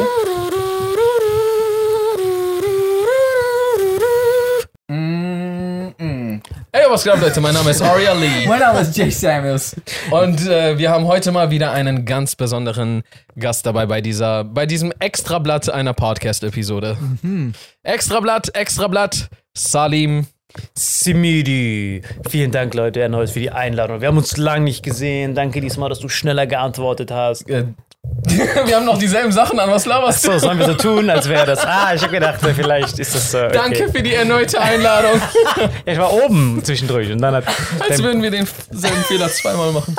Okay. Mm, mm. Hey, was geht ab, Leute? Mein Name ist Aria Lee. Mein Name ist Jake Samuels. Und äh, wir haben heute mal wieder einen ganz besonderen Gast dabei bei dieser, bei diesem Extrablatt einer Podcast-Episode. Extrablatt, Extrablatt, Salim. Simidi. Vielen Dank, Leute, erneut für die Einladung. Wir haben uns lange nicht gesehen. Danke diesmal, dass du schneller geantwortet hast. Äh, wir haben noch dieselben Sachen an. Was laberst du? So, sollen wir so tun, als wäre das. Ah, ich habe gedacht, vielleicht ist das so. Okay. Danke für die erneute Einladung. Ja, ich war oben zwischendurch und dann hat. Als würden wir denselben Fehler zweimal machen.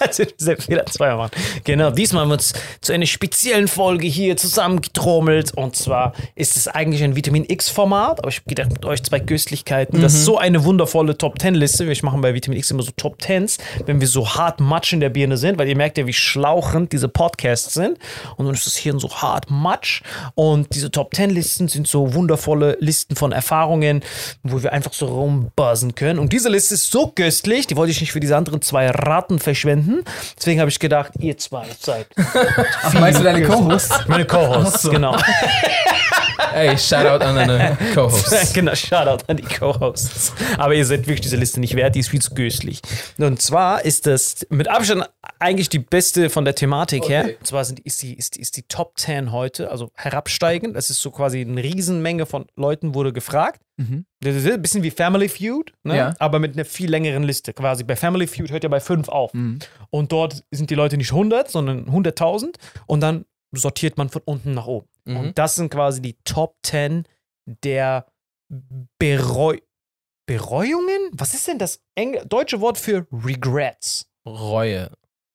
Als würden wir den Fehler zweimal machen. Genau, diesmal haben wir uns zu einer speziellen Folge hier zusammengetrommelt. Und zwar ist es eigentlich ein Vitamin X-Format, aber ich habe gedacht, mit euch zwei Köstlichkeiten, das ist so eine wundervolle Top 10-Liste. Wir machen bei Vitamin X immer so Top 10s, wenn wir so hart Matsch in der Birne sind, weil ihr merkt ja, wie schlauchend diese Podcasts sind. Und dann ist es hier so hart Matsch. Und diese Top 10-Listen sind so wundervolle Listen von Erfahrungen, wo wir einfach so rumbuzzen können. Und diese Liste ist so köstlich, die wollte ich nicht für diese anderen zwei Ratten verschwenden. Deswegen habe ich gedacht, ihr zwei seid Ach, meinst du deine Co-Hosts? meine Co-Hosts, genau. Ey, Shoutout an deine Co-Hosts. genau, Shoutout an die Co-Hosts. Aber ihr seid wirklich diese Liste nicht wert, die ist viel zu köstlich. Und zwar ist das mit Abstand eigentlich die beste von der Thematik her. Und zwar sind, ist, die, ist, ist die Top 10 heute, also herabsteigend. Das ist so quasi eine Riesenmenge von Leuten wurde gefragt. Das ist ein bisschen wie Family Feud, ne? Ja. aber mit einer viel längeren Liste. Quasi bei Family Feud hört ja bei 5 auf. Und dort sind die Leute nicht 100, sondern 100.000. Und dann sortiert man von unten nach oben. Mhm. Und das sind quasi die Top 10 der Bereu Bereuungen? Was ist denn das Engl deutsche Wort für Regrets? Reue.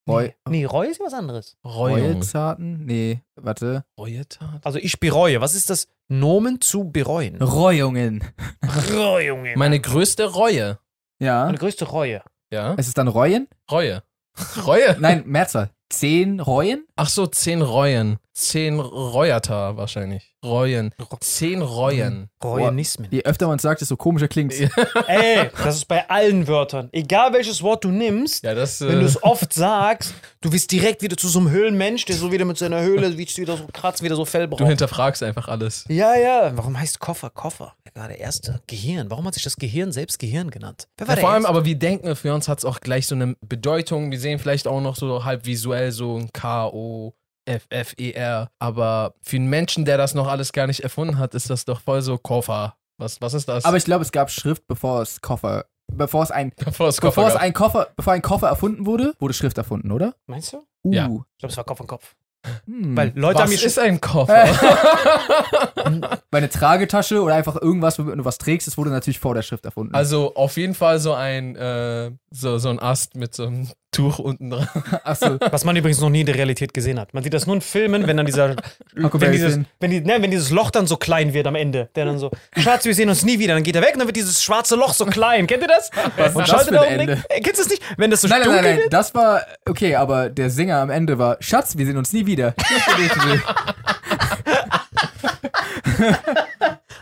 Reu Nee, Reue ist ja was anderes. Reuung. Reuezaten? Nee, warte. Reuetat? Also ich bereue. Was ist das Nomen zu bereuen? Reuungen. Reuungen. Meine größte Reue. Ja. Meine größte Reue. Ja? Ist es dann Reuen? Reue. Reue? Nein, Mehrzahl. Zehn Reuen? Ach so, zehn Reuen. Zehn Reuerter wahrscheinlich. Reuen. Zehn Reuen. Reuenismen. Je öfter man es sagt, desto komischer klingt Ja. Ey, das ist bei allen Wörtern. Egal welches Wort du nimmst, Ja, das. wenn du Äh, es oft sagst, du wirst direkt wieder zu so einem Höhlenmensch, der so wieder mit seiner Höhle wie wieder so kratzt, wieder so Fell du braucht. hinterfragst einfach alles. Ja, ja. Warum heißt Koffer Koffer? Wer war der erste? Gehirn. Warum hat sich das Gehirn selbst Gehirn genannt? Wer war Ja, der vor allem, aber wir denken, für uns hat es auch gleich so eine Bedeutung. Wir sehen vielleicht auch noch so halb visuell so ein K-O. F-F-E-R. Aber für einen Menschen, der das noch alles gar nicht erfunden hat, ist das doch voll so Koffer. Was, was ist das? Aber ich glaube, es gab Schrift, bevor es Koffer. Bevor es ein, bevor es Koffer bevor es ein Koffer, bevor ein Koffer erfunden wurde, wurde Schrift erfunden, oder? Meinst du? Uh. Ja. Ich glaube, es war Kopf an Kopf. Hm. Weil Leute Was haben ist ein Koffer? Bei einer Tragetasche oder einfach irgendwas, womit du was trägst, das wurde natürlich vor der Schrift erfunden. also auf jeden Fall so ein, äh, so, so ein Ast mit so einem Tuch unten dran. Achso. Was man übrigens noch nie in der Realität gesehen hat. Man sieht das nur in Filmen, wenn dann dieser. wenn, dieses, wenn, die, ne, wenn dieses Loch dann so klein wird am Ende. Der dann so, Schatz, wir sehen uns nie wieder. Dann geht er weg und dann wird dieses schwarze Loch so klein. Kennt ihr das? Was Und ist das für da ein oben Ende? weg. Äh, Kennst du das nicht? Wenn das so Nein, nein, dunkel nein, nein, wird? das war okay, aber der Singer am Ende war Schatz, wir sehen uns nie wieder.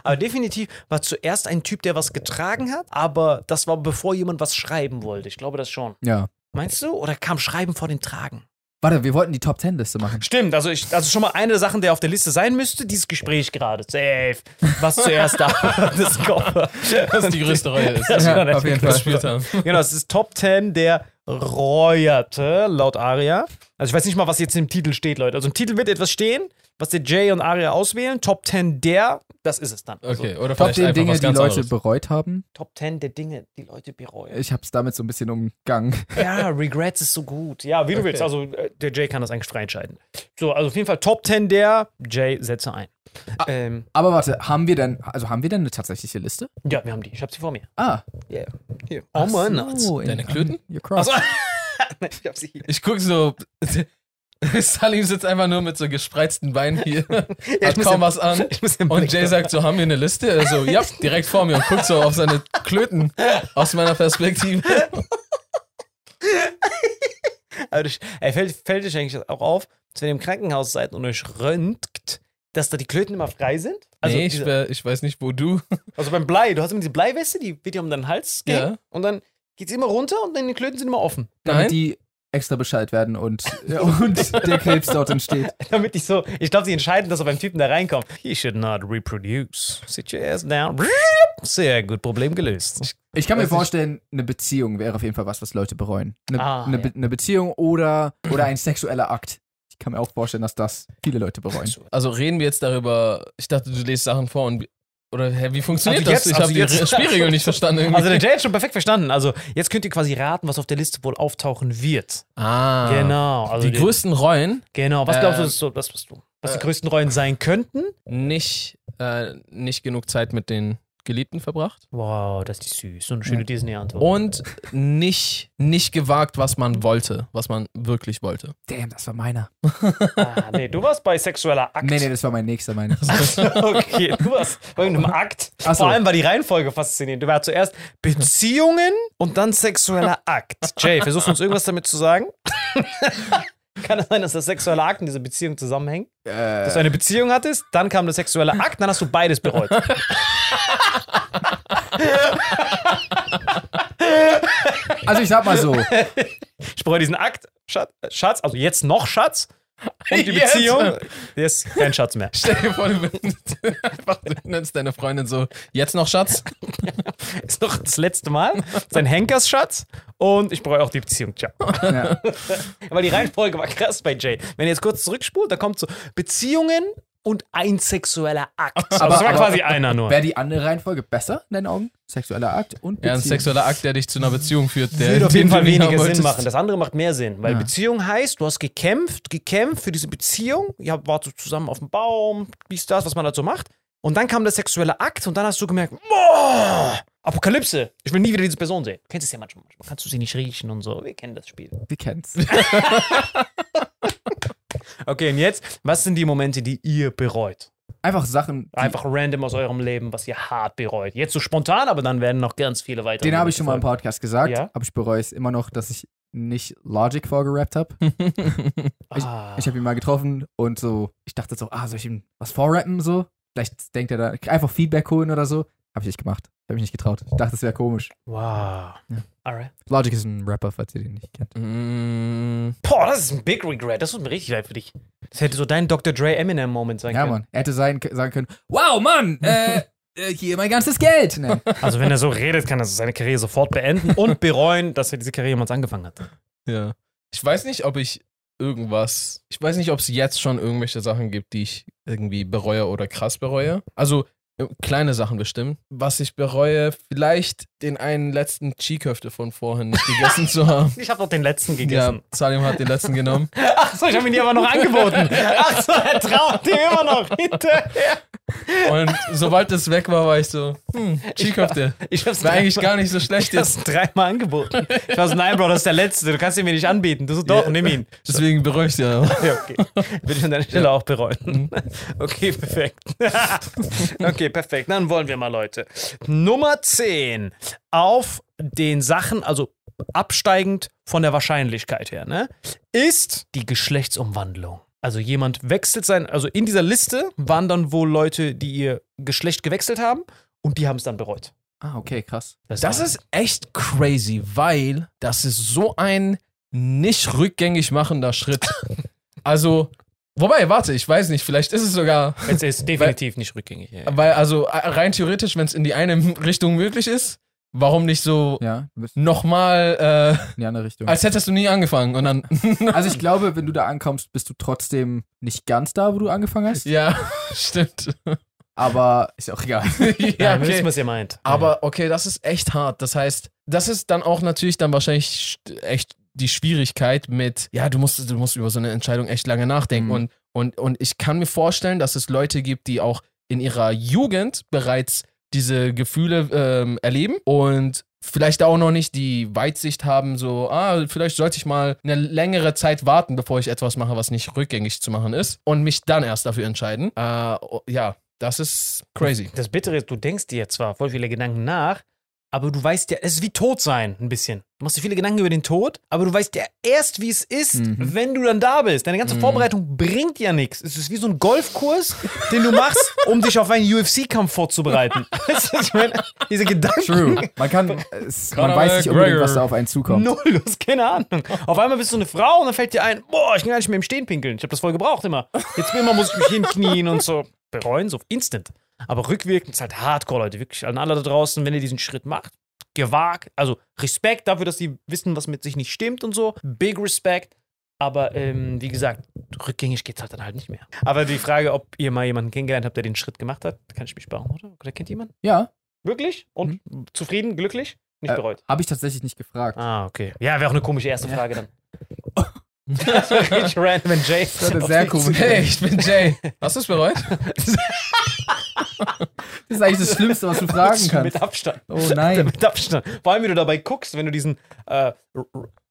Aber definitiv war zuerst ein Typ, der was getragen hat, aber das war bevor jemand was schreiben wollte. Ich glaube das schon. ja. Meinst du? Oder kam Schreiben vor dem Tragen? Warte, wir wollten die Top Ten Liste machen. Stimmt, also, ich, also schon mal eine der Sachen, der auf der Liste sein müsste, dieses Gespräch gerade. Safe. Was zuerst da? das Koffer. Das ist die größte Reue. Ist, Das ja, auf jeden Fall. gespielt haben. Genau, es ist Top 10 der Reuerte, laut Aria. Also ich weiß nicht mal, was jetzt im Titel steht, Leute. Also im Titel wird etwas stehen, was der Jay und Aria auswählen. Top 10 der, das ist es dann. Also Okay, oder Top vielleicht 10 einfach Dinge, die Leute anderes. bereut haben. Top 10 der Dinge, die Leute bereuen. Ich hab's damit so ein bisschen umgangen. Ja, Regrets ist so gut. Ja, wie du Okay. willst. Also äh, der Jay kann das eigentlich frei entscheiden. So, also auf jeden Fall Top 10 der Jay, setze ein. Ähm, Aber warte, haben wir denn, also haben wir denn eine tatsächliche Liste? ja, wir haben die. Ich habe sie vor mir. Ah. Yeah. Hier. Oh Mann. so, in- Deine Klöten? Your. Achso. ich hab sie hier. Ich guck so. Salim sitzt einfach nur mit so gespreizten Beinen hier, ich hat kaum den- was an. Ich muss den Und Jay sagt so, haben wir eine Liste? Er so, ja, direkt vor mir und guckt so auf seine Klöten aus meiner Perspektive. Aber ich, ey, fällt, fällt euch eigentlich auch auf, dass wenn ihr im Krankenhaus seid und euch röntgt, dass da die Klöten immer frei sind? Also, nee, ich, diese, wär, ich weiß nicht, wo du. also beim Blei, du hast immer diese Bleiweste, die wird dir um deinen Hals gehen Ja. und dann geht's immer runter und dann die Klöten sind immer offen. Damit Nein. die extra Bescheid werden und, und der Krebs dort entsteht. Damit ich so, ich glaube, sie entscheiden, dass er beim Typen da reinkommt. He should not reproduce. Sit your ass down. Sehr gut, Problem gelöst. Ich kann mir vorstellen, eine Beziehung wäre auf jeden Fall was, was Leute bereuen. Eine, Ah, eine, ja. Be eine Beziehung oder, oder ein sexueller Akt. Ich kann mir auch vorstellen, dass das viele Leute bereuen. Also reden wir jetzt darüber, ich dachte, du lest Sachen vor und oder hä, wie funktioniert Also das? jetzt- ich also habe die Spielregeln nicht verstanden. Irgendwie. Also der Jay hat schon perfekt verstanden. Also jetzt könnt ihr quasi raten, was auf der Liste wohl auftauchen wird. ah. Genau. Also die größten Reuen Genau. Was glaubst du, Ähm, so, was du, was die äh, größten Rollen sein könnten? nicht, äh, nicht genug Zeit mit den Geliebten verbracht Wow, das ist süß. So eine schöne Ja. Disney-Antwort. und nicht, nicht gewagt, was man wollte, was man wirklich wollte. Damn, das war meiner. Ah, nee, du warst bei sexueller Akt. Nee, nee, das war mein nächster, meiner. okay, du warst bei irgendeinem Akt. Ach so. Vor allem war die Reihenfolge faszinierend. Du warst zuerst Beziehungen und dann sexueller Akt. Jay, versuchst du uns irgendwas damit zu sagen? Kann es sein, dass der sexuelle Akt und diese Beziehung zusammenhängen? Dass du Äh, eine Beziehung hattest, dann kam der sexuelle Akt, dann hast du beides bereut. Also ich sag mal so, Ich bereue diesen Akt, Schatz, Schatz, also jetzt noch Schatz. Und die Jetzt? Beziehung, der ist kein Schatz mehr. Stell dir vor, du, einfach, du nennst deine Freundin so, jetzt noch Schatz? Ist noch das letzte Mal. Sein Henkersschatz. Und ich bereue auch die Beziehung. Ciao. ja, Aber die Reihenfolge war krass bei Jay. Wenn ihr jetzt kurz zurückspult, da kommt so Beziehungen und ein sexueller Akt. Aber, Aber- das war quasi einer nur. wäre die andere Reihenfolge besser in deinen Augen? Sexueller Akt und Ja, ein Beziehung. sexueller Akt, der dich zu einer Beziehung führt. Der, würde auf jeden den Fall weniger Sinn wolltest. machen. Das andere macht mehr Sinn, weil Ja. Beziehung heißt, du hast gekämpft, gekämpft für diese Beziehung. Ihr habt- wart so zusammen auf dem Baum, dies, das, was man so macht. Und dann kam der sexuelle Akt und dann hast du gemerkt, boah, Apokalypse. Ich will nie wieder diese Person sehen. Du kennst es ja manchmal. Manchmal kannst du sie nicht riechen und so. Wir kennen das Spiel. Wir kennen's. Okay, und jetzt, was sind die Momente, die ihr bereut? Einfach Sachen, Einfach random aus eurem Leben, was ihr hart bereut. Jetzt so spontan, aber dann werden noch ganz viele weitere. den habe ich schon mal im. Podcast gesagt, Ja? aber ich bereue es immer noch, dass ich nicht Logic vorgerappt habe. Ah. Ich habe ihn mal getroffen und so, ich dachte so, ah, soll ich ihm was vorrappen so? Vielleicht denkt er da, einfach Feedback holen oder so. Habe ich nicht gemacht. Habe mich nicht getraut. Ich dachte, es wäre komisch. Wow. Ja. Alright. Logic ist ein Rapper, falls ihr den nicht kennt. Mm, Boah, das ist ein Big Regret. Das tut mir richtig leid für dich. Das hätte so dein Dr. Dre Eminem Moment sein Ja, können. Mann. Er hätte sein, sagen können, wow, Mann, äh, äh, hier mein ganzes Geld. Nee. Also wenn er so redet, kann er seine Karriere sofort beenden und bereuen, dass er diese Karriere jemals angefangen hat. ja. Ich weiß nicht, ob ich irgendwas. Ich weiß nicht, ob es jetzt schon irgendwelche Sachen gibt, die ich irgendwie bereue oder krass bereue. Also kleine Sachen bestimmt. Was ich bereue, vielleicht den einen letzten Cheeköfte von vorhin nicht gegessen zu haben. Ich habe doch den letzten Ja, gegessen. Salim hat den letzten genommen. Ach so, ich habe ihn dir aber noch angeboten. Ach so, er traut dir immer noch hinterher. Und sobald es weg war, war ich so, hm, Cheeköfte. Ich hab's War eigentlich gar nicht so schlecht Ich hab's jetzt. dreimal angeboten. Ich war so, nein, Bro, das ist der letzte. Du kannst ihn mir nicht anbieten. Du so, doch, Ja. nimm ihn. Deswegen bereue ich es ja. Ja, okay. Würde ich an deiner Stelle auch bereuen. Okay, perfekt. okay, perfekt. Dann wollen wir mal, Leute. Nummer 10. Auf den Sachen, also absteigend von der Wahrscheinlichkeit her, ne, ist die Geschlechtsumwandlung. Also jemand wechselt sein, also in dieser Liste waren dann wohl Leute, die ihr Geschlecht gewechselt haben und die haben es dann bereut. Ah, okay, krass. Das ist echt crazy, weil das ist so ein nicht rückgängig machender Schritt. Also, wobei, warte, ich weiß nicht, vielleicht ist es sogar, Es ist definitiv nicht rückgängig. Ja. weil, also äh, rein theoretisch, wenn es in die eine Richtung möglich ist, warum nicht so Ja, nochmal, äh, in die andere Richtung. als hättest du nie angefangen und dann, Also ich glaube, wenn du da ankommst, bist du trotzdem nicht ganz da, wo du angefangen hast. ja, stimmt. Aber ist ja auch egal. Ja, ja, wir wissen, okay. was ihr meint. Aber okay, das ist echt hart. Das heißt, das ist dann auch natürlich dann wahrscheinlich echt die Schwierigkeit mit, ja, du musst, du musst über so eine Entscheidung echt lange nachdenken. Mhm. Und, und, und ich kann mir vorstellen, dass es Leute gibt, die auch in ihrer Jugend bereits diese Gefühle ähm, erleben und vielleicht auch noch nicht die Weitsicht haben, so, ah, vielleicht sollte ich mal eine längere Zeit warten, bevor ich etwas mache, was nicht rückgängig zu machen ist und mich dann erst dafür entscheiden. Äh, oh, ja, das ist crazy. Das Bittere ist, du denkst dir zwar voll viele Gedanken nach, aber du weißt ja, es ist wie tot sein, ein bisschen. Du machst dir viele Gedanken über den Tod, aber du weißt ja erst, wie es ist, Mhm. wenn du dann da bist. Deine ganze Vorbereitung bringt ja nichts. Es ist wie so ein Golfkurs, den du machst, um dich auf einen UFC-Kampf vorzubereiten. Weißt du, was ich meine, diese Gedanken. True. Man kann, es, man weiß nicht unbedingt, was da auf einen zukommt. Null, du hast keine Ahnung. Auf einmal bist du eine Frau und dann fällt dir ein, boah, ich kann gar nicht mehr im Stehen pinkeln. Ich habe das voll gebraucht immer. Jetzt immer muss ich mich hinknien und so. Bereuen, so instant. Aber rückwirkend ist halt hardcore, Leute. Wirklich an alle da draußen, wenn ihr diesen Schritt macht. Gewagt. Also Respekt dafür, dass die wissen, was mit sich nicht stimmt und so. Big Respect. Aber ähm, wie gesagt, rückgängig geht's halt dann halt nicht mehr. Aber die Frage, ob ihr mal jemanden kennengelernt habt, der den Schritt gemacht hat, kann ich mich beantworten. Oder kennt jemand? Ja, Wirklich? Und zufrieden, glücklich? Nicht äh, bereut. habe ich tatsächlich nicht gefragt. Ah, okay. Ja, wäre auch eine komische erste Frage dann. das wäre richtig random, wenn Jay. Das wäre sehr komisch. Hey, ich bin Jay. Hast du es bereut? Das ist eigentlich das Schlimmste, was du fragen kannst. Mit Abstand. Oh nein. Mit Abstand. Vor allem, wenn du dabei guckst, wenn du diesen äh,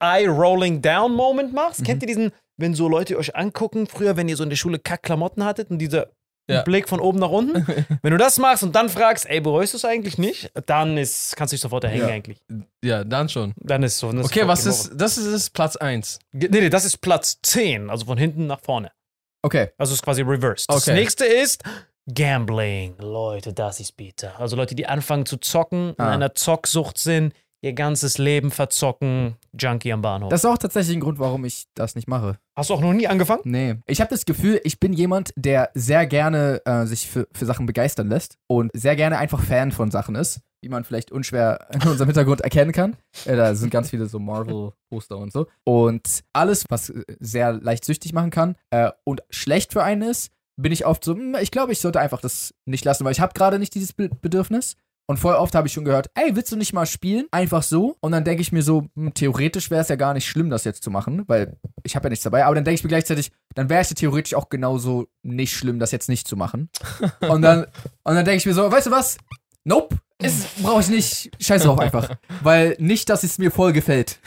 Eye-Rolling-Down-Moment machst. Kennt ihr diesen, wenn so Leute euch angucken, früher, wenn ihr so in der Schule Kack-Klamotten hattet und dieser Ja. Blick von oben nach unten? wenn du das machst und dann fragst, ey, bereust du es eigentlich nicht? Dann ist, kannst du dich sofort erhängen Ja. eigentlich. Ja, dann schon. Dann ist so. dann ist Okay, was ist, das ist, ist Platz 1. over. Nee, nee, das ist Platz 10, also von hinten nach vorne. Okay. Also ist quasi reversed. Das Okay. nächste ist Gambling. Leute, das ist bitter. Also Leute, die anfangen zu zocken, in Ah. einer Zocksucht sind, ihr ganzes Leben verzocken, Junkie am Bahnhof. Das ist auch tatsächlich ein Grund, warum ich das nicht mache. Hast du auch noch nie angefangen? Nee. Ich habe das Gefühl, ich bin jemand, der sehr gerne äh, sich für, für Sachen begeistern lässt und sehr gerne einfach Fan von Sachen ist, wie man vielleicht unschwer in unserem Hintergrund erkennen kann. Äh, da sind ganz viele so Marvel-Poster und so. Und alles, was äh, sehr leicht süchtig machen kann äh, und schlecht für einen ist, bin ich oft so, hm, ich glaube, ich sollte einfach das nicht lassen, weil ich habe gerade nicht dieses Be Bedürfnis. Und voll oft habe ich schon gehört, ey, willst du nicht mal spielen? Einfach so. Und dann denke ich mir so, hm, theoretisch wäre es ja gar nicht schlimm, das jetzt zu machen, weil ich habe ja nichts dabei. Aber dann denke ich mir gleichzeitig, dann wäre es ja theoretisch auch genauso nicht schlimm, das jetzt nicht zu machen. und dann, und dann denke ich mir so, weißt du was? Nope. Brauche ich nicht. Scheiß drauf einfach. Weil nicht, dass es mir voll gefällt.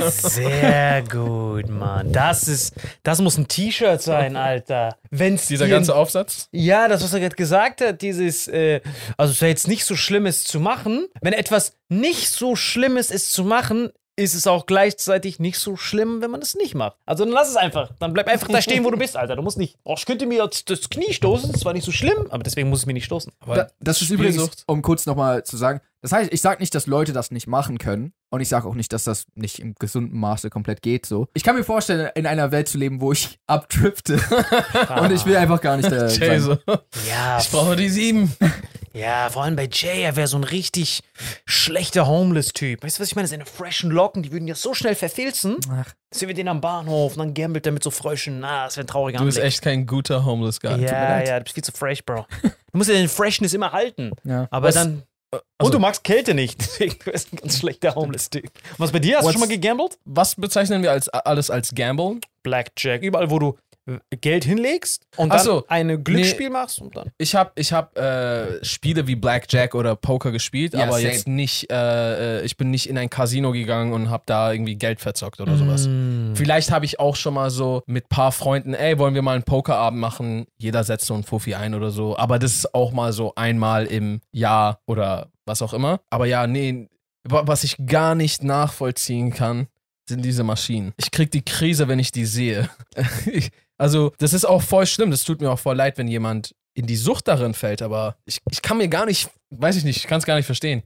Sehr gut, Mann. Das ist, das muss ein T-Shirt sein, Alter. Wenn's Dieser dir- ganze Aufsatz? Ja, das, was er gerade gesagt hat, dieses, äh, also es ist ja jetzt nicht so schlimm ist zu machen. Wenn etwas nicht so schlimm ist, ist zu machen, ist es auch gleichzeitig nicht so schlimm, wenn man es nicht macht. Also dann lass es einfach. Dann bleib einfach da stehen, wo du bist, Alter. Du musst nicht, oh, ich könnte mir jetzt das Knie stoßen, das war nicht so schlimm, aber deswegen muss es mir nicht stoßen. Aber Da, das ist übrigens, um kurz nochmal zu sagen, das heißt, ich sage nicht, dass Leute das nicht machen können. Und ich sage auch nicht, dass das nicht im gesunden Maße komplett geht so. Ich kann mir vorstellen, in einer Welt zu leben, wo ich abdrifte. und ich will einfach gar nicht da Jay sein. so. Ja, Ich brauche die sieben. Ja, vor allem bei Jay, er wäre so ein richtig schlechter Homeless-Typ. Weißt du, was ich meine? Seine freshen Locken, die würden ja so schnell verfilzen. Ach. Sehen wir den am Bahnhof und dann gambelt er mit so Fröschen. Na, das wäre ein trauriger Du bist Anblick. echt kein guter Homeless Guy. Tut mir Ja, ja, du bist viel zu fresh, Bro. Du musst ja den Freshness immer halten. Ja. Aber Was- dann. Also- und du magst Kälte nicht. Deswegen bist du ein ganz schlechter Homeless-Typ. Was bei dir? Hast du schon mal gegambelt? Was bezeichnen wir als alles als Gamble? Blackjack. Überall, wo du Geld hinlegst und dann so. ein Glücksspiel machst und dann. Ich habe ich hab, äh, Spiele wie Blackjack oder Poker gespielt, Ja, aber same. jetzt nicht, äh, äh, ich bin nicht in ein Casino gegangen und habe da irgendwie Geld verzockt oder sowas. Mm. Vielleicht habe ich auch schon mal so mit paar Freunden, ey, wollen wir mal einen Pokerabend machen? Jeder setzt so einen Fuffi ein oder so. Aber das ist auch mal so einmal im Jahr oder was auch immer. Aber ja, nee, wa- was ich gar nicht nachvollziehen kann, sind diese Maschinen. Ich krieg die Krise, wenn ich die sehe. Ich- also, das ist auch voll schlimm. Das tut mir auch voll leid, wenn jemand in die Sucht darin fällt. Aber ich, ich kann mir gar nicht, weiß ich nicht, ich kann es gar nicht verstehen.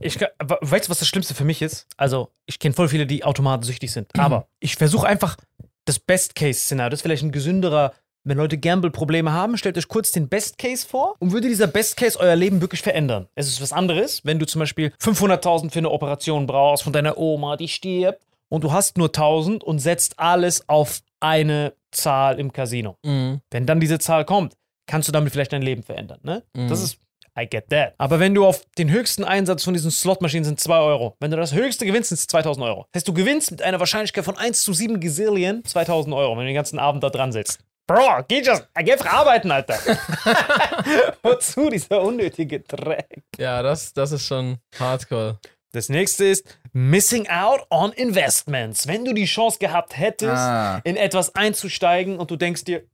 Ich, kann- weißt du, was das Schlimmste für mich ist? Also, ich kenne voll viele, die automatensüchtig sind. Aber ich versuche einfach das Best-Case-Szenario. Das ist vielleicht ein gesünderer. Wenn Leute Gamble-Probleme haben, stellt euch kurz den Best-Case vor und würde dieser Best-Case euer Leben wirklich verändern. Es ist was anderes, wenn du zum Beispiel 500.000 für eine Operation brauchst von deiner Oma, die stirbt und du hast nur 1000 und setzt alles auf eine Zahl im Casino. Wenn dann diese Zahl kommt, kannst du damit vielleicht dein Leben verändern. Ne? Das ist, I get that. Aber wenn du auf den höchsten Einsatz von diesen Slotmaschinen sind 2 Euro. Wenn du das höchste gewinnst, sind es 2000 Euro. Das heißt, du gewinnst mit einer Wahrscheinlichkeit von 1 zu 7 Gazillion 2000 Euro, wenn du den ganzen Abend da dran sitzt. Bro, geht just, geh arbeiten, Alter. Wozu dieser unnötige Dreck? Ja, das, das ist schon hardcore. Das nächste ist Missing out on investments. Wenn du die Chance gehabt hättest, Ah. in etwas einzusteigen und du denkst dir,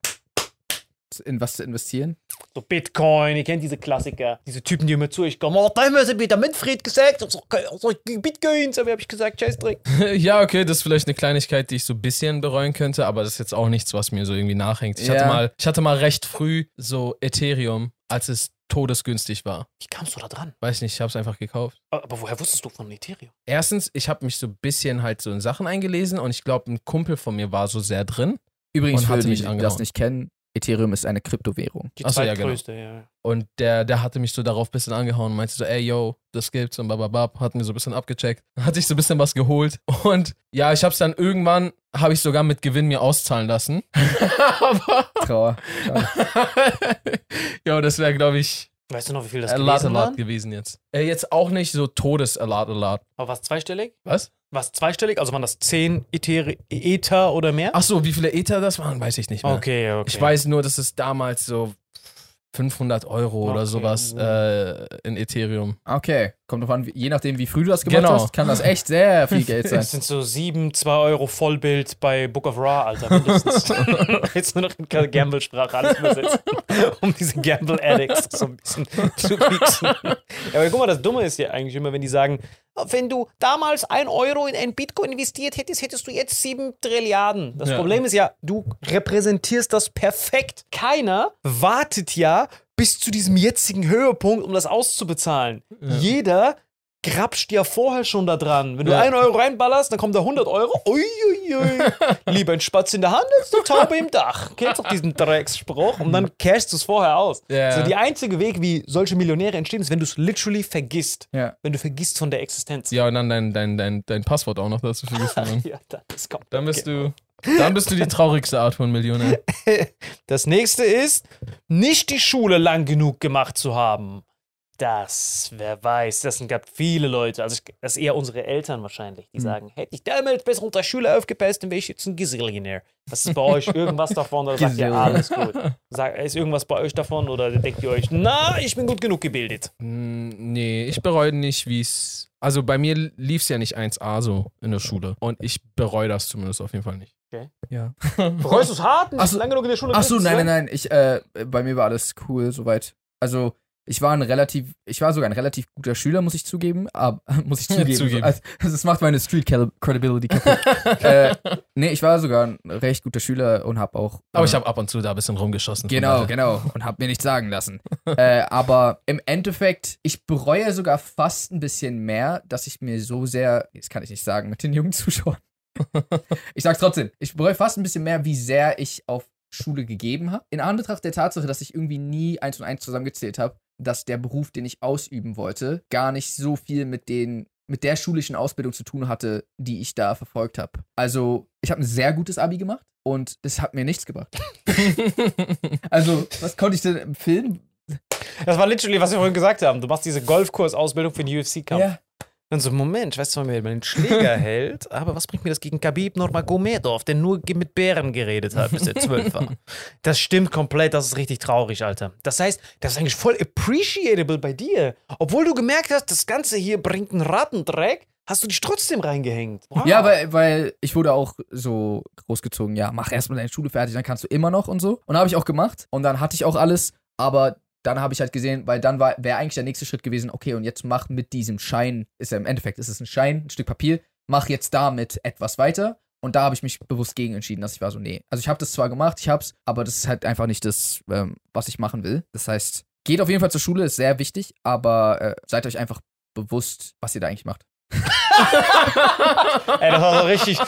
in was zu investieren. So Bitcoin, ihr kennt diese Klassiker. Diese Typen, die immer zu euch kommen. Oh, da haben sie wieder Manfred gesagt. So, so Bitcoins, aber habe ich gesagt, Scheißdreck. ja, okay, das ist vielleicht eine Kleinigkeit, die ich so ein bisschen bereuen könnte, aber das ist jetzt auch nichts, was mir so irgendwie nachhängt. Ich, hatte, Ja. mal, ich hatte mal recht früh so Ethereum, als es todesgünstig war. Wie kamst du da dran? Weiß nicht, ich habe es einfach gekauft. Aber woher wusstest du von Ethereum? Erstens, ich habe mich so ein bisschen halt so in Sachen eingelesen und ich glaube, ein Kumpel von mir war so sehr drin. Übrigens, Und für hatte die, mich die das angehauen. nicht kennen, Ethereum ist eine Kryptowährung. Die Ach so, ja, zweitgrößte, ja. Und der, der hatte mich so darauf ein bisschen angehauen und meinte so, ey, yo, das gibt's und bababab, hat mir so ein bisschen abgecheckt. Hatte ich so ein bisschen was geholt. Und ja, ich hab's dann irgendwann, habe ich sogar mit Gewinn mir auszahlen lassen. Aber, Trauer. Schade. Ja, das wäre, glaube ich, Weißt du noch, wie viel das a lot, a gewesen lot gewesen jetzt. Äh, jetzt auch nicht so todes a lot, a lot. Aber war es zweistellig? Was? War es zweistellig? Also waren das 10 Ether, Ether oder mehr? Ach so, wie viele Ether das waren, weiß ich nicht mehr. okay, okay. Ich weiß nur, dass es damals so 500 Euro oder Okay. sowas äh, in Ethereum. Okay, kommt drauf an, je nachdem, wie früh du das gemacht Genau. hast, kann das echt sehr viel Geld sein. Das sind so 7, 2 Euro Vollbild bei Book of Ra, Alter, mindestens. Jetzt nur noch in Gamble-Sprache alles übersetzen, um diese Gamble-Addicts so ein bisschen zu pieksen. Ja, aber guck mal, das Dumme ist ja eigentlich immer, wenn die sagen, wenn du damals 1 Euro in ein Bitcoin investiert hättest, hättest du jetzt 7 Trilliarden. Das Ja. Problem ist ja, du repräsentierst das perfekt. Keiner wartet ja bis zu diesem jetzigen Höhepunkt, um das auszubezahlen. Jeder grapscht ja vorher schon da dran. Wenn du Ja. 1 Euro reinballerst, dann kommt da 100 Euro. Uiuiui. Lieber ein Spatz in der Hand als eine Taube im Dach. Kennst doch diesen Drecksspruch? Und dann cashst du es vorher aus. Ja. So, die einzige Weg, wie solche Millionäre entstehen, ist, wenn du es literally vergisst. Ja. Wenn du vergisst von der Existenz. Ja, und dann dein, dein, dein, dein Passwort auch noch dazu vergessen. Mann. Ja, das komplett Dann bist genau. du, dann bist du die traurigste Art von Millionär. Das nächste ist, nicht die Schule lang genug gemacht zu haben. Das, wer weiß, das sind gerade viele Leute. Also, ich, das ist eher unsere Eltern wahrscheinlich, die sagen: Hätte ich damals besser unter Schule aufgepasst, dann wäre ich jetzt ein Gazillionär. Was ist bei euch irgendwas davon oder sagt ihr alles gut? Sag, ist irgendwas bei euch davon oder denkt ihr euch, na, ich bin gut genug gebildet? Mm, Nee, ich bereue nicht, wie es. Also bei mir lief es ja nicht 1A so in der Schule. Und ich bereue das zumindest auf jeden Fall nicht. Okay. Ja. Bereust du es hart? Nicht so. lang genug in der Schule Ach so, nein, nein, nein. Ich, äh, bei mir war alles cool soweit. Also, ich war ein relativ, ich war sogar ein relativ guter Schüler, muss ich zugeben. Aber, muss ich zugeben. Zugeben. Also, das macht meine Street Credibility kaputt. äh, nee, ich war sogar ein recht guter Schüler und hab auch. Aber äh, ich habe ab und zu da ein bisschen rumgeschossen. Genau, genau. Und hab mir nichts sagen lassen. äh, aber im Endeffekt, ich bereue sogar fast ein bisschen mehr, dass ich mir so sehr, das kann ich nicht sagen mit den jungen Zuschauern. ich sag's trotzdem, ich bereue fast ein bisschen mehr, wie sehr ich auf Schule gegeben habe. In Anbetracht der Tatsache, dass ich irgendwie nie eins und eins zusammengezählt habe, dass der Beruf, den ich ausüben wollte, gar nicht so viel mit den mit der schulischen Ausbildung zu tun hatte, die ich da verfolgt habe. Also, ich habe ein sehr gutes Abi gemacht und es hat mir nichts gebracht. Also, was konnte ich denn im Film? Das war literally, was wir vorhin gesagt haben. Du machst diese Golfkursausbildung für den UFC-Kampf. Ja. Und so, Moment, ich weiß zwar, wer den Schläger hält, aber was bringt mir das gegen Khabib Nurmagomedov, der nur mit Bären geredet hat, bis er zwölf war? Das stimmt komplett, das ist richtig traurig, Alter. Das heißt, das ist eigentlich voll appreciable bei dir. Obwohl du gemerkt hast, das Ganze hier bringt einen Rattendreck, hast du dich trotzdem reingehängt. Wow. Ja, weil, weil ich wurde auch so großgezogen, ja, mach erstmal deine Schule fertig, dann kannst du immer noch und so. Und habe ich auch gemacht und dann hatte ich auch alles, aber dann habe ich halt gesehen, weil dann wäre eigentlich der nächste Schritt gewesen, okay, und jetzt mach mit diesem Schein, ist ja im Endeffekt, ist es ein Schein, ein Stück Papier, mach jetzt damit etwas weiter. Und da habe ich mich bewusst gegen entschieden, dass ich war so, nee. Also ich habe das zwar gemacht, ich hab's, aber das ist halt einfach nicht das, ähm, was ich machen will. Das heißt, geht auf jeden Fall zur Schule, ist sehr wichtig, aber äh, seid euch einfach bewusst, was ihr da eigentlich macht. Ey, das war so richtig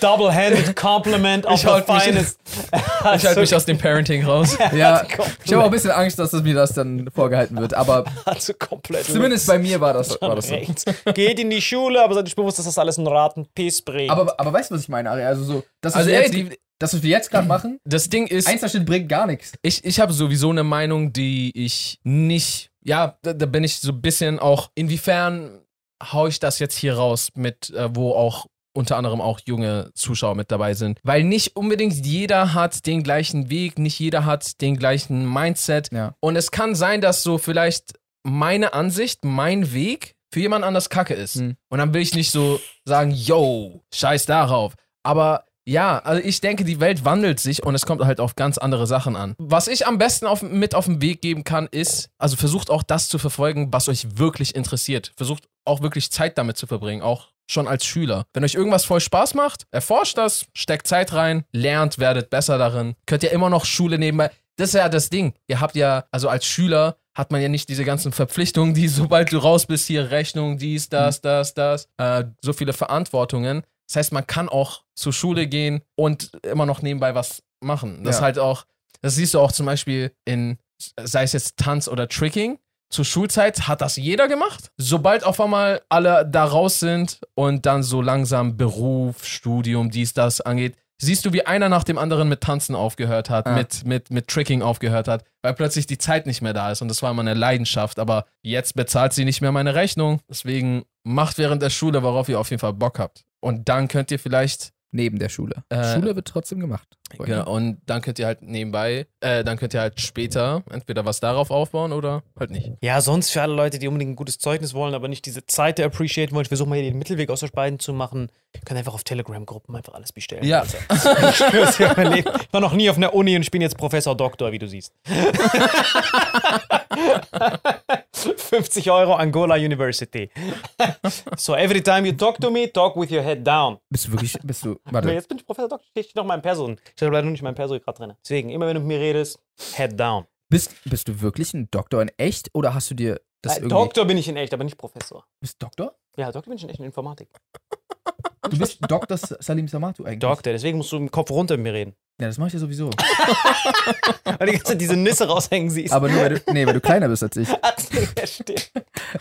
double-handed Compliment auf mich- finest. Ich halte mich aus dem Parenting raus. Ja, ich habe auch ein bisschen Angst, dass mir das dann vorgehalten wird, aber Also komplett. zumindest bei mir war das, war das so. rechts. Geht in die Schule, aber seid euch bewusst, dass das alles ein Ratenpiss bringt. Aber, aber weißt du, was ich meine, Ari? Also so, das, was Also, wir ey, jetzt, die, das, was wir jetzt gerade machen, das Ding ist, Einzelschnitt bringt gar nichts. ich, ich habe sowieso eine Meinung, die ich nicht. Ja, da, da bin ich so ein bisschen auch. Inwiefern hau ich das jetzt hier raus, mit äh, wo auch unter anderem auch junge Zuschauer mit dabei sind. Weil nicht unbedingt jeder hat den gleichen Weg, nicht jeder hat den gleichen Mindset. Ja. Und es kann sein, dass so vielleicht meine Ansicht, mein Weg für jemand anders kacke ist. Hm. Und dann will ich nicht so sagen, yo, scheiß darauf. Aber Ja, also ich denke, die Welt wandelt sich und es kommt halt auf ganz andere Sachen an. Was ich am besten auf, mit auf den Weg geben kann, ist, also versucht auch das zu verfolgen, was euch wirklich interessiert. Versucht auch wirklich Zeit damit zu verbringen, auch schon als Schüler. Wenn euch irgendwas voll Spaß macht, erforscht das, steckt Zeit rein, lernt, werdet besser darin. Könnt ihr immer noch Schule nebenbei. Das ist ja das Ding. Ihr habt ja, also als Schüler hat man ja nicht diese ganzen Verpflichtungen, die sobald du raus bist, hier Rechnung, dies, das, das, das, äh, so viele Verantwortungen. Das heißt, man kann auch zur Schule gehen und immer noch nebenbei was machen. Das Ja. ist halt auch, das siehst du auch zum Beispiel in, sei es jetzt Tanz oder Tricking. Zur Schulzeit hat das jeder gemacht. Sobald auf einmal alle da raus sind und dann so langsam Beruf, Studium, dies, das angeht, siehst du, wie einer nach dem anderen mit Tanzen aufgehört hat, Ah. mit, mit, mit Tricking aufgehört hat, weil plötzlich die Zeit nicht mehr da ist und das war immer eine Leidenschaft. Aber jetzt bezahlt sie nicht mehr meine Rechnung. Deswegen macht während der Schule, worauf ihr auf jeden Fall Bock habt. Und dann könnt ihr vielleicht Neben der Schule. Äh, Schule wird trotzdem gemacht. Genau, und dann könnt ihr halt nebenbei, äh, dann könnt ihr halt später entweder was darauf aufbauen oder halt nicht. Ja, sonst für alle Leute, die unbedingt ein gutes Zeugnis wollen, aber nicht diese Zeit appreciaten wollen, ich versuche mal hier den Mittelweg aus euch beiden zu machen. Ihr könnt einfach auf Telegram-Gruppen einfach alles bestellen. Ja. Also, ich schwör's dir, mein Leben. Ich war noch nie auf einer Uni und ich bin jetzt Professor Doktor, wie du siehst. 50 Euro Angola University. so, every time you talk to me, talk with your head down. Bist du wirklich, bist du, warte, jetzt bin ich Professor Doktor, steht noch in meinem Person. Ich habe leider noch nicht mein Perso gerade drin. Deswegen, immer wenn du mit mir redest, head down. bist, bist du wirklich ein Doktor in echt oder hast du dir das Äh, irgendwie... Doktor bin ich in echt, aber nicht Professor. Bist Doktor? Ja, Doktor bin ich in echt in Informatik. Du bist Dr. Salim Samatu eigentlich. Doktor, deswegen musst du im Kopf runter mit mir reden. Ja, das mach ich ja sowieso. Weil die ganze Zeit diese Nüsse raushängen siehst. Aber nur, weil du, nee, weil du kleiner bist als ich. ja, stimmt.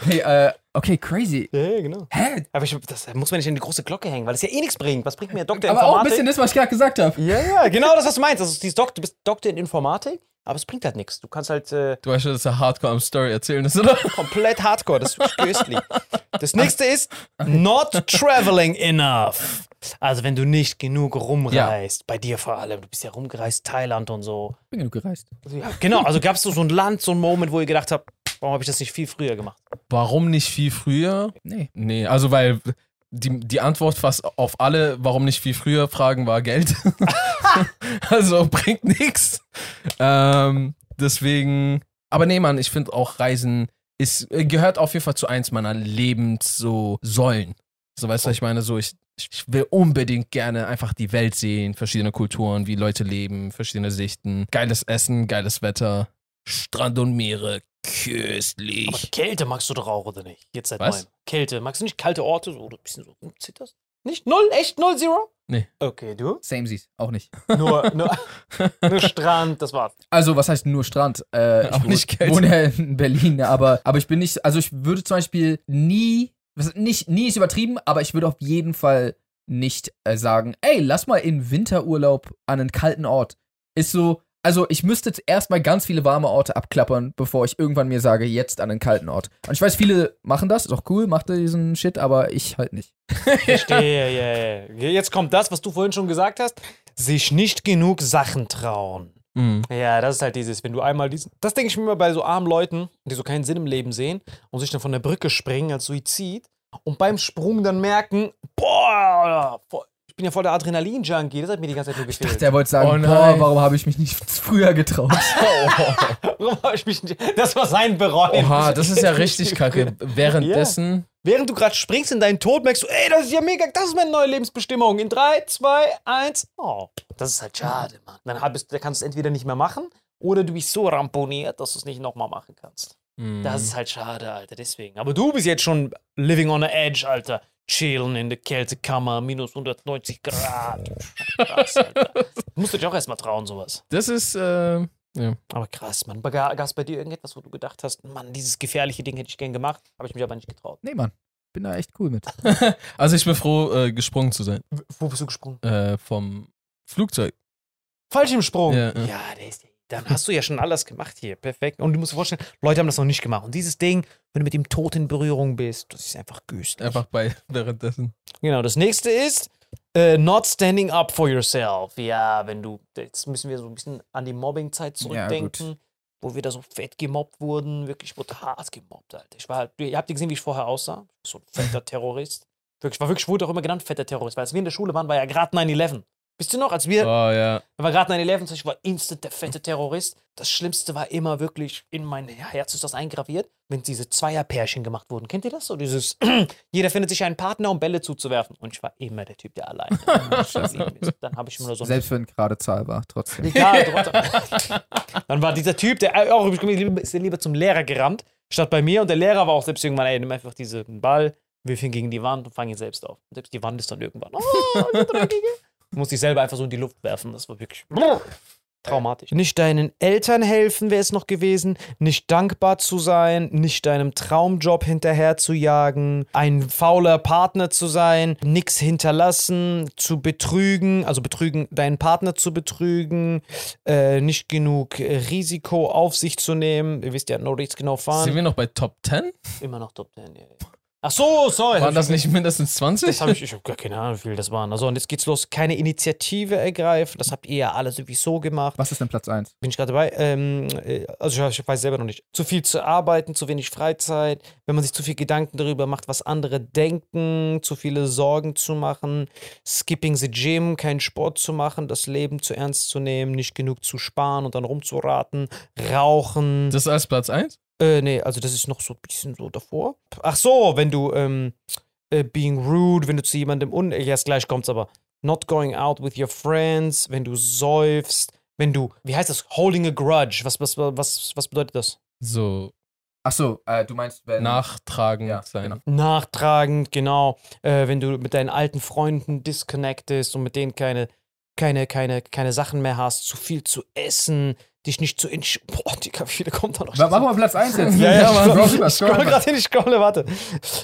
Hey, äh, okay, crazy. Ja, ja, genau. Hä? Aber ich, das muss man nicht in die große Glocke hängen, weil es ja eh nichts bringt. Was bringt mir Doktor Aber auch ein Informatik? bisschen das, was ich gerade gesagt habe. ja, ja, genau das, was du meinst. Also, du bist Doktor in Informatik, aber es bringt halt nichts. Du kannst halt äh, Du weißt schon, dass er hardcore am Story erzählen ist, oder? komplett hardcore. Das ist köstlich. Das nächste ist not traveling enough. Also, wenn du nicht genug rumreist, bei dir vor allem, du bist ja rumgereist, Thailand und so. Ich bin genug gereist. Ja, genau, also gab es so, so ein Land, so ein Moment, wo ihr gedacht habt, warum habe ich das nicht viel früher gemacht? Warum nicht viel früher? Nee. Nee, also weil die, die Antwort fast auf alle, warum nicht viel früher Fragen war Geld. also bringt nichts. Ähm, deswegen, aber nee, Mann, ich finde auch Reisen ist, gehört auf jeden Fall zu eins meiner Lebens so Säulen. So weißt du, was ich meine, so ich, ich will unbedingt gerne einfach die Welt sehen, verschiedene Kulturen, wie Leute leben, verschiedene Sichten, geiles Essen, geiles Wetter, Strand und Meere, köstlich. Aber Kälte magst du doch auch, oder nicht? Jetzt seit Was? neuem. Kälte. Magst du nicht kalte Orte, so, wo du ein bisschen so rumzitterst? Nicht? Null? Echt? Null, zero? Nee. Okay, du? Samesies, auch nicht. Nur, nur, nur Strand, das war's. Also, was heißt nur Strand? Äh, Auch ich nicht Kälte. wohne ja in Berlin, aber, aber ich bin nicht, also ich würde zum Beispiel nie, was- nicht, nie ist übertrieben, aber ich würde auf jeden Fall nicht äh, sagen, ey, lass mal in Winterurlaub an einen kalten Ort. Ist so, also ich müsste jetzt erstmal ganz viele warme Orte abklappern, bevor ich irgendwann mir sage, jetzt an einen kalten Ort. Und ich weiß, viele machen das, ist auch cool, macht diesen Shit, aber ich halt nicht. Verstehe, ja, ja. Jetzt kommt das, was du vorhin schon gesagt hast. Sich nicht genug Sachen trauen. Mhm. Ja, das ist halt dieses, wenn du einmal diesen. Das denke ich mir immer bei so armen Leuten, die so keinen Sinn im Leben sehen und sich dann von der Brücke springen als Suizid und beim Sprung dann merken, boah, voll- ich bin ja voll der Adrenalin-Junkie, das hat mir die ganze Zeit nur gefehlt. Der wollte sagen, Oh boah, warum habe ich mich nicht früher getraut? Warum hab ich mich nicht, das war sein Bereuen. Oha, das ist ja richtig kacke. Währenddessen. Während du gerade springst in deinen Tod, merkst du, ey, das ist ja mega, das ist meine neue Lebensbestimmung. In 3, 2, 1, oh. Das ist halt schade, Mann. Dann hab- dann kannst du es entweder nicht mehr machen oder du bist so ramponiert, dass du es nicht nochmal machen kannst. Mhm. Das ist halt schade, Alter, deswegen. Aber du bist jetzt schon living on the edge, Alter. Chillen in der Kältekammer, minus 190 Grad. Krass, Alter. Musst du dich auch erstmal trauen, sowas. Das ist, äh, ja. Aber krass, Mann. Gab es bei dir irgendetwas, wo du gedacht hast, Mann, dieses gefährliche Ding hätte ich gern gemacht, habe ich mich aber nicht getraut. nee, Mann. Bin da echt cool mit. Also ich bin froh, äh, gesprungen zu sein. Wo bist du gesprungen? Äh, vom Flugzeug. Fallschirmsprung. Ja, ja. ja, der ist ja. Dann hast du ja schon alles gemacht hier. Perfekt. Und du musst dir vorstellen, Leute haben das noch nicht gemacht. Und dieses Ding, wenn du mit dem Tod in Berührung bist, das ist einfach güstig. Einfach bei währenddessen. Genau, das nächste ist äh, not standing up for yourself. Ja, wenn du, jetzt müssen wir so ein bisschen an die Mobbing-Zeit Ja, zurückdenken, wo wir da so fett gemobbt wurden. Wirklich, ich wurde hart gemobbt, Alter. Ich war halt, ihr habt gesehen, wie ich vorher aussah? So ein fetter Terrorist. Wirklich, ich war wirklich, wurde auch immer genannt, fetter Terrorist, weil als wir in der Schule waren, war ja gerade 9-11. Bist du noch, als wir, Oh ja. war gerade 9-11, ich war instant der fette Terrorist. Das Schlimmste war immer wirklich, in mein Herz ist das eingraviert, wenn diese Zweierpärchen gemacht wurden. Kennt ihr das? So dieses, jeder findet sich einen Partner, um Bälle zuzuwerfen. Und ich war immer der Typ, der alleine. Dann habe ich immer nur so Selbst wenn gerade Zahl war, trotzdem. Egal, trotzdem. Dann war dieser Typ, der auch ist lieber zum Lehrer gerannt, statt bei mir. Und der Lehrer war auch selbst irgendwann, ey, nimm einfach diesen Ball, wirf ihn gegen die Wand und fang ihn selbst auf. Und selbst die Wand ist dann irgendwann, oh, der Dreckige. Du musst dich selber einfach so in die Luft werfen. Das war wirklich traumatisch. Nicht deinen Eltern helfen wäre es noch gewesen, nicht dankbar zu sein, nicht deinem Traumjob hinterher zu jagen, ein fauler Partner zu sein, nichts hinterlassen, zu betrügen, also betrügen, deinen Partner zu betrügen, äh, nicht genug Risiko auf sich zu nehmen. Ihr wisst ja, no risk, no fun. Sind wir noch bei Top 10? Immer noch Top 10. Ja, ja. Ach so, sorry. Waren das nicht mindestens 20? Das habe ich, ich habe gar keine Ahnung, wie viel das waren. Also, und jetzt geht's los. Keine Initiative ergreifen. Das habt ihr ja alle sowieso gemacht. Was ist denn Platz 1? Bin ich gerade dabei? Ähm, äh, also, ich, ich weiß selber noch nicht. Zu viel zu arbeiten, zu wenig Freizeit. Wenn man sich zu viel Gedanken darüber macht, was andere denken, zu viele Sorgen zu machen. Skipping the gym, keinen Sport zu machen, das Leben zu ernst zu nehmen, nicht genug zu sparen und dann rumzuraten. Rauchen. Das ist als Platz 1? Äh, nee, also das ist noch so ein bisschen so davor. Ach so, wenn du, ähm, äh, being rude, wenn du zu jemandem un... Jetzt gleich kommt's aber. Not going out with your friends, wenn du säufst, wenn du, wie heißt das? Holding a grudge. Was, was, was, was bedeutet das? So Achso, äh, du meinst, wenn. nachtragend Ja, sein. genau. Nachtragend, genau. Äh, wenn du mit deinen alten Freunden disconnectest und mit denen keine, keine, keine, keine Sachen mehr hast, zu viel zu essen, dich nicht zu entsch... Boah, Digga, wie viele kommt da noch? Ma- Mach mal Platz 1 jetzt. Ja, ja, Mann. Mann. Scroll scroll gerade hin, ich scrolle, warte.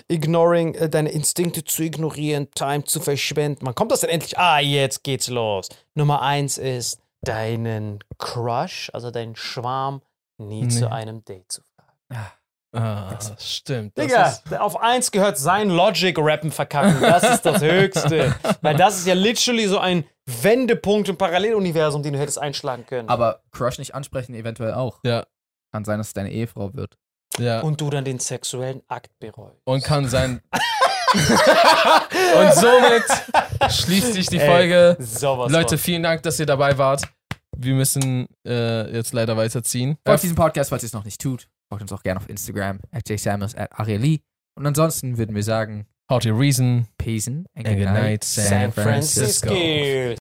Ignoring, äh, deine Instinkte zu ignorieren, Time zu verschwenden. Wann kommt das denn endlich? Ah, jetzt geht's los. Nummer eins ist, deinen Crush, also deinen Schwarm, nie Nee. zu einem Date zu fragen. Ah, stimmt. Das Digga, ist- auf eins gehört sein Logic-Rappen verkacken. Das ist das Höchste. Weil das ist ja literally so ein Wendepunkt im Paralleluniversum, den du hättest einschlagen können. Aber Crush nicht ansprechen, eventuell auch. Ja, Kann sein, dass es deine Ehefrau wird. ja. Und, Und du dann den sexuellen Akt bereust. kann sein. Und somit schließt sich die Ey, Folge. Sowas Leute, von. vielen Dank, dass ihr dabei wart. Wir müssen äh, jetzt leider weiterziehen. Folgt diesem Podcast, falls ihr es noch nicht tut. Folgt uns auch gerne auf Instagram, at jsamuels, at arieli. Und ansonsten würden wir sagen, How to Reason. Peace and good night, San San Francisco. Francisco.